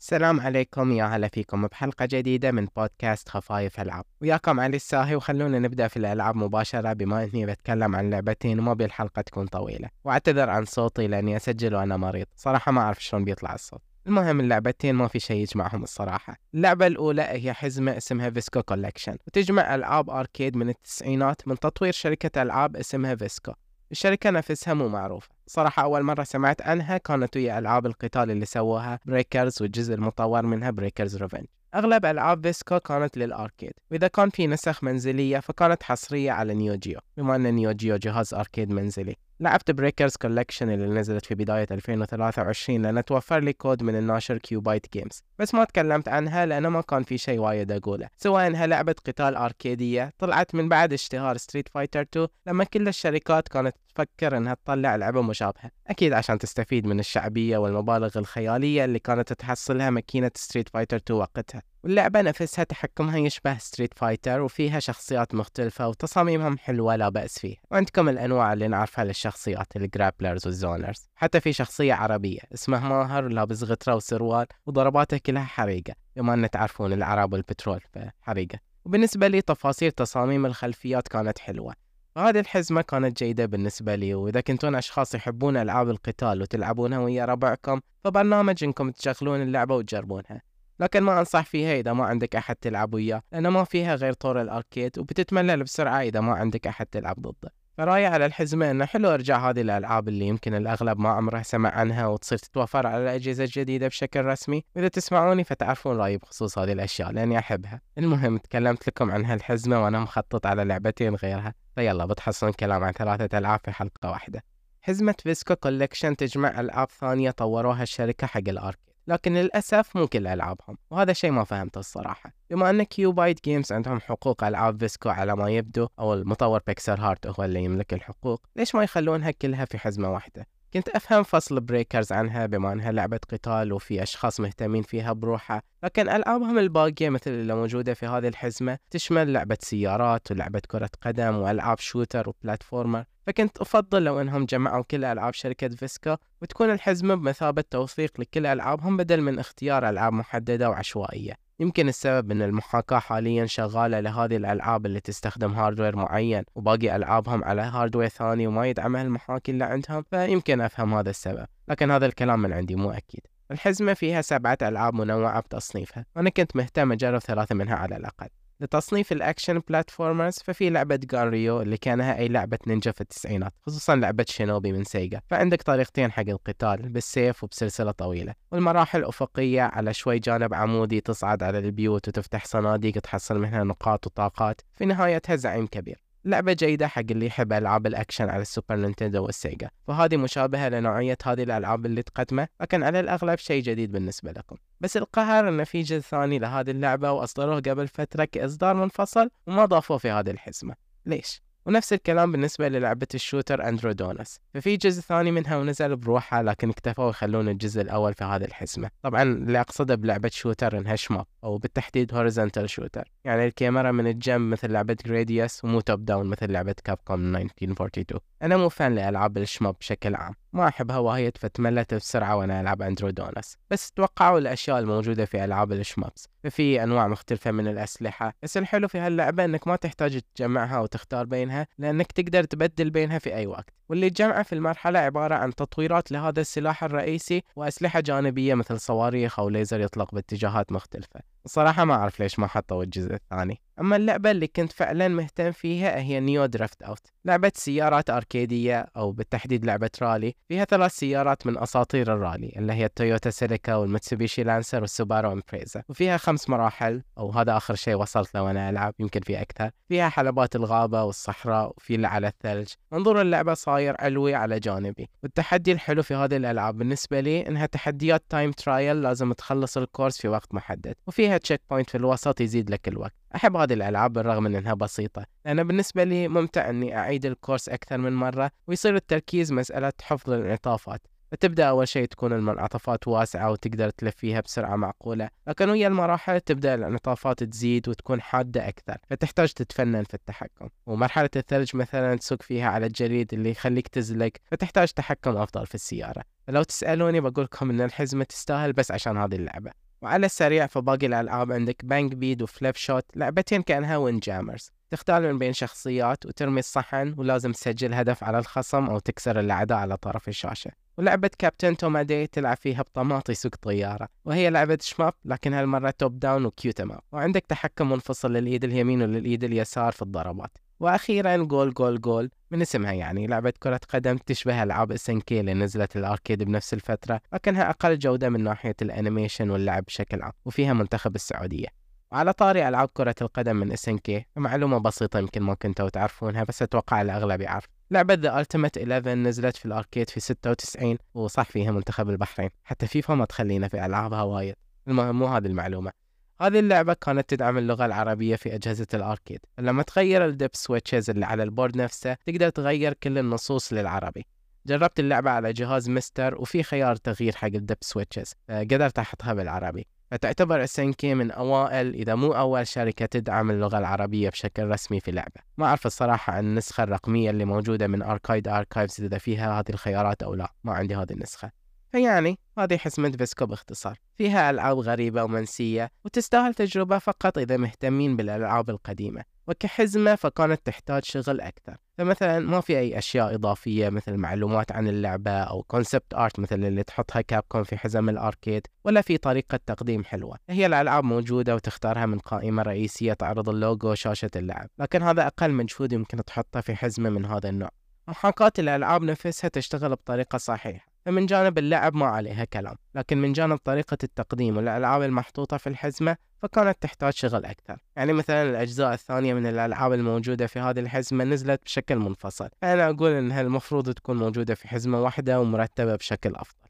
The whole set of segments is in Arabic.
السلام عليكم يا هلا فيكم بحلقة جديدة من بودكاست خفايف ألعاب. وياكم علي الساهي وخلونا نبدأ في الألعاب مباشرة بما أني بتكلم عن لعبتين وما الحلقة تكون طويلة. وأعتذر عن صوتي لأني أسجل وأنا مريض. صراحة ما أعرف شلون بيطلع الصوت. المهم اللعبتين ما في شيء يجمعهم الصراحة. اللعبة الأولى هي حزمة اسمها Visco Collection وتجمع ألعاب arcade من التسعينات من تطوير شركة ألعاب اسمها Visco الشركة نفسها مو معروفة. صراحة أول مرة سمعت عنها كانت ويا ألعاب القتال اللي سووها Breakers والجزء المطور منها Breakers Revenge أغلب ألعاب Visco كانت لل arcade. وإذا كان في نسخ منزلية فكانت حصرية على Neo Geo بما أن Neo Geo جهاز arcade منزلي. لعبت Breakers Collection اللي نزلت في بداية 2023 لأن توفر لي كود من الناشر QUByte Games بس ما تكلمت عنها لأنه ما كان في شيء وايد أقوله. سواء إنها لعبة قتال أركيدية طلعت من بعد اشتهار Street Fighter 2 لما كل الشركات كانت تفكر إنها تطلع لعبة مشابهة. أكيد عشان تستفيد من الشعبية والمبالغ الخيالية اللي كانت تحصلها ماكينة Street Fighter 2 وقتها. واللعبة نفسها تحكمها يشبه Street Fighter وفيها شخصيات مختلفة وتصاميمهم حلوة لا بأس فيه وعندكم الأنواع اللي نعرفها للشخصيات ال grapplers وال zoners حتى في شخصية عربية اسمه ماهر لابس غترة وسروال وضرباته كلها حريقة بما أن تعرفون العرب والبترول فحريقة. وبالنسبة لي تفاصيل تصاميم الخلفيات كانت حلوة. وهذه الحزمة كانت جيدة بالنسبة لي وإذا كنتون أشخاص يحبون ألعاب القتال وتلعبونها ويا ربعكم فبرنامج إنكم تشغلون اللعبة وتجربونها. لكن ما أنصح فيها إذا ما عندك أحد تلعب وياه لأن ما فيها غير طور الأركيد وبتتملل بسرعة إذا ما عندك أحد تلعب ضده. فرايي على الحزمة إنه حلو إرجاع هذه الألعاب اللي يمكن الأغلب ما عمره سمع عنها وتصير تتوفر على الأجهزة الجديدة بشكل رسمي. وإذا تسمعوني فتعرفون رأيي بخصوص هذه الأشياء لأني أحبها. المهم تكلمت لكم عن هالحزمة وأنا مخطط على لعبتين غيرها. فيلا بتحصلون كلام عن ثلاثة ألعاب في حلقة واحدة. حزمة Visco Collection تجمع ألعاب ثانية طوروها الشركة حق ال arcade لكن للأسف مو كل ألعابهم وهذا شيء ما فهمته الصراحة. بما أن QUByte Games عندهم حقوق ألعاب Visco على ما يبدو أو المطور PixelHeart هو اللي يملك الحقوق ليش ما يخلونها كلها في حزمة واحدة؟ كنت أفهم فصل Breakers عنها بما أنها لعبة قتال وفي أشخاص مهتمين فيها بروحها لكن ألعابهم الباقية مثل اللي موجودة في هذه الحزمة تشمل لعبة سيارات ولعبة كرة قدم وألعاب shooter و platformer فكنت أفضل لو أنهم جمعوا كل ألعاب شركة Visco وتكون الحزمة بمثابة توثيق لكل ألعابهم بدل من اختيار ألعاب محددة وعشوائية. يمكن السبب إن المحاكاة حاليا شغالة لهذه الألعاب اللي تستخدم hardware معين وباقي ألعابهم على hardware ثاني وما يدعمها المحاكي اللي عندهم فيمكن أفهم هذا السبب. لكن هذا الكلام من عندي مو أكيد. الحزمة فيها سبعة ألعاب منوعة بتصنيفها. وأنا كنت مهتم أجرب ثلاثة منها على الأقل. لتصنيف ال action platformers ففي لعبة جاريو اللي كانها أي لعبة نينجا في التسعينات خصوصا لعبة Shinobi من Sega فعندك طريقتين حق القتال بالسيف وبسلسلة طويلة. والمراحل أفقية على شوي جانب عمودي تصعد على البيوت وتفتح صناديق تحصل منها نقاط وطاقات. في نهايتها زعيم كبير. لعبة جيدة حق اللي يحب ألعاب الأكشن على ال Super Nintendo وال Sega فهذه مشابهة لنوعية هذه الألعاب اللي تقدمه لكن على الأغلب شيء جديد بالنسبة لكم. بس القهر أن في جزء ثاني لهذه اللعبة وأصدروه قبل فترة كإصدار منفصل وما ضافوه في هذه الحزمة ليش؟ ونفس الكلام بالنسبة للعبة ال shooter Andro Dunos. ففي جزء ثاني منها ونزل بروحها لكن اكتفوا يخلون الجزء الأول في هذه الحزمة طبعا اللي أقصده بلعبة shooter إنها shmup أو بالتحديد horizontal shooter يعني الكاميرا من الجنب مثل لعبة Gradius ومو top down مثل لعبة Capcom 1942 أنا مو fan لألعاب ال shmup بشكل عام. ما أحبها وايد فتمللت بسرعة وأنا ألعب Andro Dunos بس توقعوا الأشياء الموجودة في ألعاب ال shmups ففي أنواع مختلفة من الأسلحة. بس الحلو في هاللعبة أنك ما تحتاج تجمعها وتختار بينها لأنك تقدر تبدل بينها في أي وقت. واللي تجمعه في المرحلة عبارة عن تطويرات لهذا السلاح الرئيسي وأسلحة جانبية مثل صواريخ أو ليزر يطلق باتجاهات مختلفة. الصراحة ما أعرف ليش ما حطوا الجزء الثاني. أما اللعبة اللي كنت فعلا مهتم فيها هي Neo Drift Out لعبة سيارات أركيدية أو بالتحديد لعبة رالي. فيها ثلاث سيارات من أساطير الرالي اللي هي ال Toyota Celica وال Mitsubishi Lancer وال Subaru Impreza وفيها خمس مراحل أو هذا آخر شيء وصلت له وأنا ألعب يمكن في أكثر. فيها حلبات الغابة والصحراء وفي اللي على الثلج. منظور اللعبة صاير علوي على جانبي. والتحدي الحلو في هذه الألعاب بالنسبة لي إنها تحديات time trial لازم تخلص ال course في وقت محدد. وفيها checkpoint في الوسط يزيد لك الوقت. أحب هذه الألعاب بالرغم من أنها بسيطة لأن بالنسبة لي ممتع أني أعيد ال course أكثر من مرة ويصير التركيز مسألة حفظ الإنعطافات. فتبدأ أول شيء تكون المنعطفات واسعة وتقدر تلف فيها بسرعة معقولة لكن ويا المراحل تبدأ الإنعطافات تزيد وتكون حادة أكثر فتحتاج تتفنن في التحكم. ومرحلة الثلج مثلا تسوق فيها على الجليد اللي يخليك تزلق فتحتاج تحكم أفضل في السيارة. فلو تسألوني بقولكم أن الحزمة تستاهل بس عشان هذه اللعبة. وعلى السريع فباقي الألعاب عندك Bang Bead و Flip Shot لعبتين كأنها Windjammers تختار من بين شخصيات وترمي الصحن ولازم تسجل هدف على الخصم أو تكسر الأعداء على طرف الشاشة. ولعبة Captain Tomaday تلعب فيها بطماط يسوق طيارة وهي لعبة shmup لكن هالمرة top down و cute 'em up وعندك تحكم منفصل للإيد اليمين وللإيد اليسار في الضربات. وأخيرا Goal Goal Goal من اسمها يعني لعبة كرة قدم تشبه ألعاب SNK اللي نزلت ال arcade بنفس الفترة لكنها أقل جودة من ناحية ال animation واللعب بشكل عام وفيها منتخب السعودية. وعلى طاري ألعاب كرة القدم من SNK معلومة بسيطة يمكن ما كنتوا تعرفونها بس أتوقع الأغلب يعرف. لعبة The Ultimate 11 نزلت في ال arcade في 96 وصح فيها منتخب البحرين. حتى فيفا ما تخلينا في ألعابها وايد. المهم مو هذه المعلومة. هذه اللعبة كانت تدعم اللغة العربية في أجهزة ال arcade. لما تغير ال DIP switches اللي على ال board نفسه تقدر تغير كل النصوص للعربي. جربت اللعبة على جهاز مستر وفي خيار تغيير حق ال DIP switches. قدرت أحطها بالعربي. فتعتبر SNK من أوائل إذا مو أول شركة تدعم اللغة العربية بشكل رسمي في لعبة. ما أعرف الصراحة عن النسخة الرقمية اللي موجودة من Arcade Archives إذا فيها هذه الخيارات أو لا. ما عندي هذه النسخة. فيعني هذه حسمة فيسكو باختصار. فيها ألعاب غريبة ومنسية وتستاهل تجربة فقط إذا مهتمين بالألعاب القديمة وكحزمة فكانت تحتاج شغل أكثر. فمثلا ما في أي أشياء إضافية مثل معلومات عن اللعبة أو concept art مثل اللي تحطها Capcom في حزم ال arcade ولا في طريقة تقديم حلوة. هي الألعاب موجودة وتختارها من قائمة رئيسية تعرض اللوجو وشاشة اللعب لكن هذا أقل مجهود يمكن تحطه في حزمة من هذا النوع. محاكاة الألعاب نفسها تشتغل بطريقة صحيحة. فمن جانب اللعب ما عليها كلام لكن من جانب طريقة التقديم والألعاب المحطوطة في الحزمة فكانت تحتاج شغل أكثر. يعني مثلا الأجزاء الثانية من الألعاب الموجودة في هذه الحزمة نزلت بشكل منفصل. فأنا أقول إنها المفروض تكون موجودة في حزمة واحدة ومرتبة بشكل أفضل.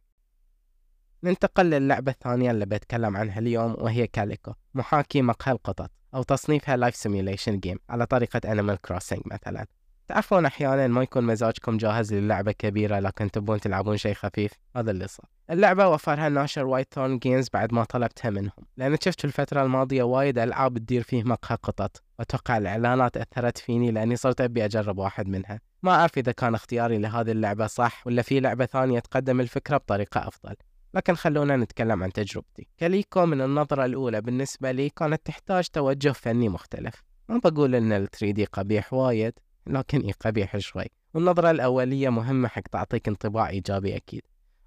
ننتقل للعبة الثانية اللي بتكلم عنها اليوم وهي Calico محاكي مقهى القطط أو تصنيفها life simulation game على طريقة Animal Crossing مثلا. تعرفون أحيانا ما يكون مزاجكم جاهز للعبة كبيرة لكن تبون تلعبون شيء خفيف. هذا اللي صار. اللعبة وفرها ناشر Whitethorn Games بعد ما طلبتها منهم. لأن شفت في الفترة الماضية وايد ألعاب تدير فيه مقهى قطط. وأتوقع الإعلانات أثرت فيني لأني صرت أبي أجرب واحد منها. ما أعرف إذا كان اختياري لهذه اللعبة صح ولا في لعبة ثانية تقدم الفكرة بطريقة أفضل. لكن خلونا نتكلم عن تجربتي. Calico من النظرة الأولى بالنسبة لي كانت تحتاج توجه فني مختلف. ما بقول إن ال 3D قبيح وايد لكن إيه قبيح شوي. والنظرة الأولية مهمة حق تعطيك انطباع إيجابي أكيد.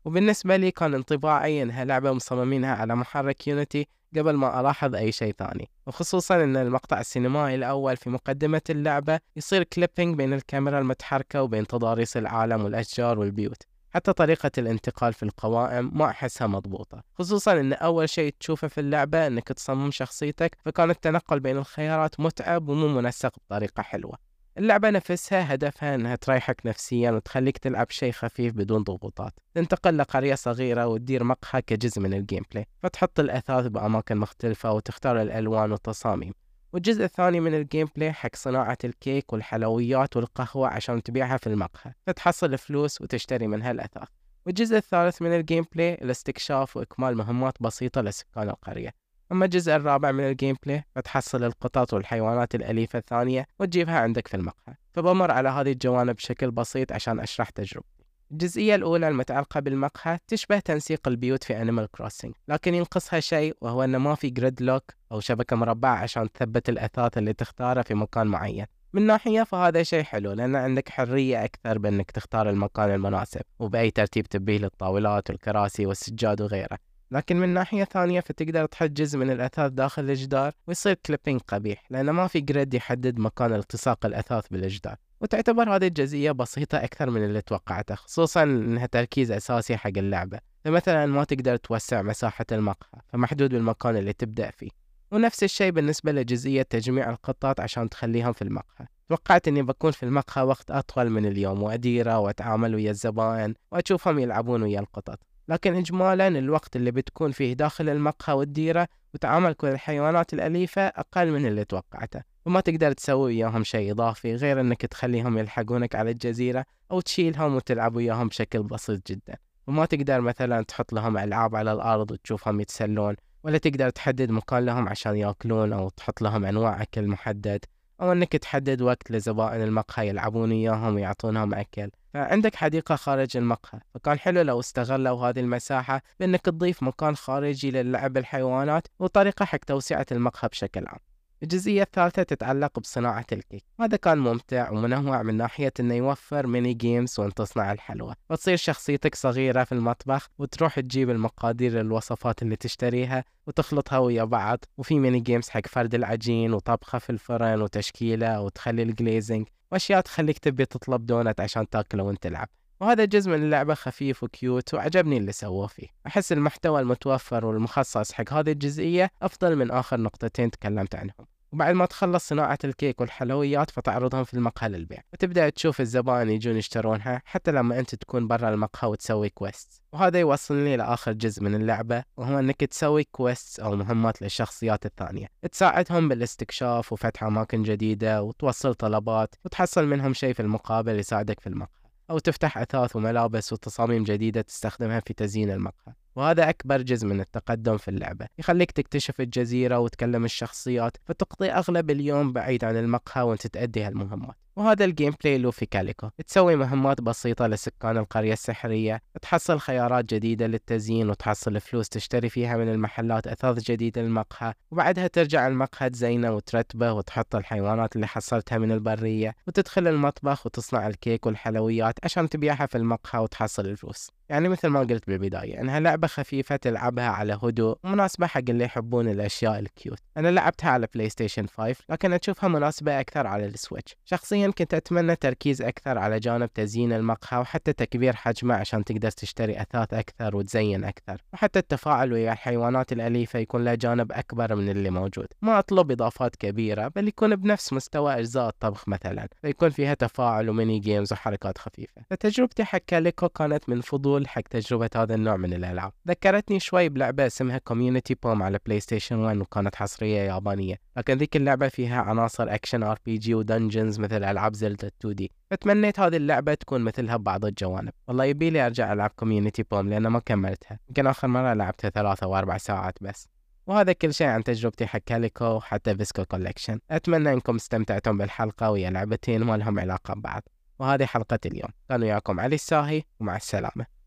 وبالنسبة لي كان انطباعي إنها لعبة مصممينها على محرك Unity قبل ما ألاحظ أي شيء ثاني. وخصوصا أن المقطع السينمائي الأول في مقدمة اللعبة يصير clipping بين الكاميرا المتحركة وبين تضاريس العالم والأشجار والبيوت. حتى طريقة الانتقال في القوائم ما أحسها مضبوطة. خصوصا أن أول شيء تشوفه في اللعبة أنك تصمم شخصيتك فكان التنقل بين الخيارات متعب ومو منسق بطريقة حلوة. اللعبة نفسها هدفها أنها تريحك نفسيا وتخليك تلعب شيء خفيف بدون ضغوطات. تنتقل لقرية صغيرة وتدير مقهى كجزء من ال gameplay فتحط الأثاث بأماكن مختلفة وتختار الألوان والتصاميم. والجزء الثاني من ال gameplay حق صناعة الكيك والحلويات والقهوة عشان تبيعها في المقهى. فتحصل فلوس وتشتري منها الأثاث. والجزء الثالث من ال gameplay الاستكشاف وإكمال مهمات بسيطة لسكان القرية. أما الجزء الرابع من ال gameplay فتحصل القطط والحيوانات الأليفة الثانية وتجيبها عندك في المقهى. فبمر على هذه الجوانب بشكل بسيط عشان أشرح تجربتي. الجزئية الأولى المتعلقة بالمقهى تشبه تنسيق البيوت في Animal Crossing لكن ينقصها شيء وهو أنه ما في grid lock أو شبكة مربعة عشان تثبت الأثاث اللي تختاره في مكان معين. من ناحية فهذا شيء حلو لأن عندك حرية أكثر بأنك تختار المكان المناسب وبأي ترتيب تبيه للطاولات والكراسي والسجاد وغيره. لكن من ناحية ثانية فتقدر تحط جزء من الأثاث داخل الجدار ويصير clipping قبيح لأن ما في grid يحدد مكان التصاق الأثاث بالجدار. وتعتبر هذه الجزئية بسيطة أكثر من اللي توقعته خصوصا أنها تركيز أساسي حق اللعبة. فمثلا ما تقدر توسع مساحة المقهى فمحدود بالمكان اللي تبدأ فيه. ونفس الشيء بالنسبة لجزئية تجميع القطات عشان تخليهم في المقهى. توقعت إني بكون في المقهى وقت أطول من اليوم وأديره وأتعامل ويا الزبائن وأشوفهم يلعبون ويا القطط. لكن إجمالا الوقت اللي بتكون فيه داخل المقهى والديرة وتعاملك مع الحيوانات الأليفة أقل من اللي توقعته. وما تقدر تسوي وياهم شيء إضافي غير أنك تخليهم يلحقونك على الجزيرة أو تشيلهم وتلعب وياهم بشكل بسيط جدا. وما تقدر مثلا تحط لهم ألعاب على الأرض وتشوفهم يتسلون ولا تقدر تحدد مكان لهم عشان يأكلون أو تحط لهم أنواع أكل محدد أو أنك تحدد وقت لزبائن المقهى يلعبون وياهم ويعطونهم أكل. فعندك حديقة خارج المقهى فكان حلو لو استغلوا هذه المساحة بأنك تضيف مكان خارجي للعب الحيوانات وطريقة حق توسعة المقهى بشكل عام. الجزئية الثالثة تتعلق بصناعة الكيك. هذا كان ممتع ومنوع من ناحية إنه يوفر mini games وانت تصنع الحلوى. وتصير شخصيتك صغيرة في المطبخ وتروح تجيب المقادير للوصفات اللي تشتريها وتخلطها ويا بعض. وفي mini games حق فرد العجين وطبخة في الفرن وتشكيله وتخلي ال glazing وأشياء تخليك تبي تطلب دونت عشان تاكله وأنت تلعب. وهذا جزء من اللعبة خفيف و cute وعجبني اللي سووه فيه. أحس المحتوى المتوفر والمخصص حق هذه الجزئية أفضل من آخر نقطتين تكلمت عنهم. وبعد ما تخلص صناعة الكيك والحلويات فتعرضهم في المقهى للبيع وتبدأ تشوف الزبائن يجون يشترونها حتى لما أنت تكون برا المقهى وتسوي quest وهذا يوصلني لآخر جزء من اللعبة وهو أنك تسوي quest أو مهمات للشخصيات الثانية. تساعدهم بالاستكشاف وفتح أماكن جديدة وتوصل طلبات وتحصل منهم شيء في المقابل يساعدك في المقهى. أو تفتح أثاث وملابس وتصاميم جديدة تستخدمها في تزيين المقهى. وهذا أكبر جزء من التقدم في اللعبة يخليك تكتشف الجزيرة وتكلم الشخصيات فتقضي أغلب اليوم بعيد عن المقهى وأنت تأدي هالمهمات. وهذا ال gameplay له في Calico تسوي مهمات بسيطة لسكان القرية السحرية تحصل خيارات جديدة للتزيين وتحصل فلوس تشتري فيها من المحلات أثاث جديدة للمقهى وبعدها ترجع المقهى تزينه وترتبه وتحط الحيوانات اللي حصلتها من البرية وتدخل المطبخ وتصنع الكيك والحلويات عشان تبيعها في المقهى وتحصل الفلوس. يعني مثل ما قلت بالبداية إنها لعبة خفيفة تلعبها على هدوء ومناسبة حق اللي يحبون الأشياء ال cute أنا لعبتها على PlayStation 5 لكن أشوفها مناسبة أكثر على ال Switch شخصيا كنت أتمنى تركيز أكثر على جانب تزيين المقهى وحتى تكبير حجمه عشان تقدر تشتري أثاث أكثر وتزين أكثر. وحتى التفاعل ويا الحيوانات الأليفة يكون له جانب أكبر من اللي موجود. ما أطلب إضافات كبيرة بل يكون بنفس مستوى أجزاء الطبخ مثلا. فيكون فيها تفاعل و mini games وحركات خفيفة. فتجربتي حق Calico كانت من فضول حق تجربة هذا النوع من الألعاب. ذكرتني شوي بلعبة اسمها Community Pom على PlayStation 1 وكانت حصرية يابانية. لكن ذيك اللعبة فيها عناصر action RPG و dungeons مثل ألعاب Zelda 2D فتمنيت هذه اللعبة تكون مثلها ببعض الجوانب. والله يبي لي أرجع ألعب Community Pom لأن ما كملتها. يمكن آخر مرة لعبتها ثلاثة وأربع ساعات بس. وهذا كل شيء عن تجربتي حق Calico وحتى Visco Collection أتمنى أنكم استمتعتم بالحلقة ويا لعبتين ما لهم علاقة ببعض. وهذه حلقة اليوم. كان وياكم علي الساهي ومع السلامة.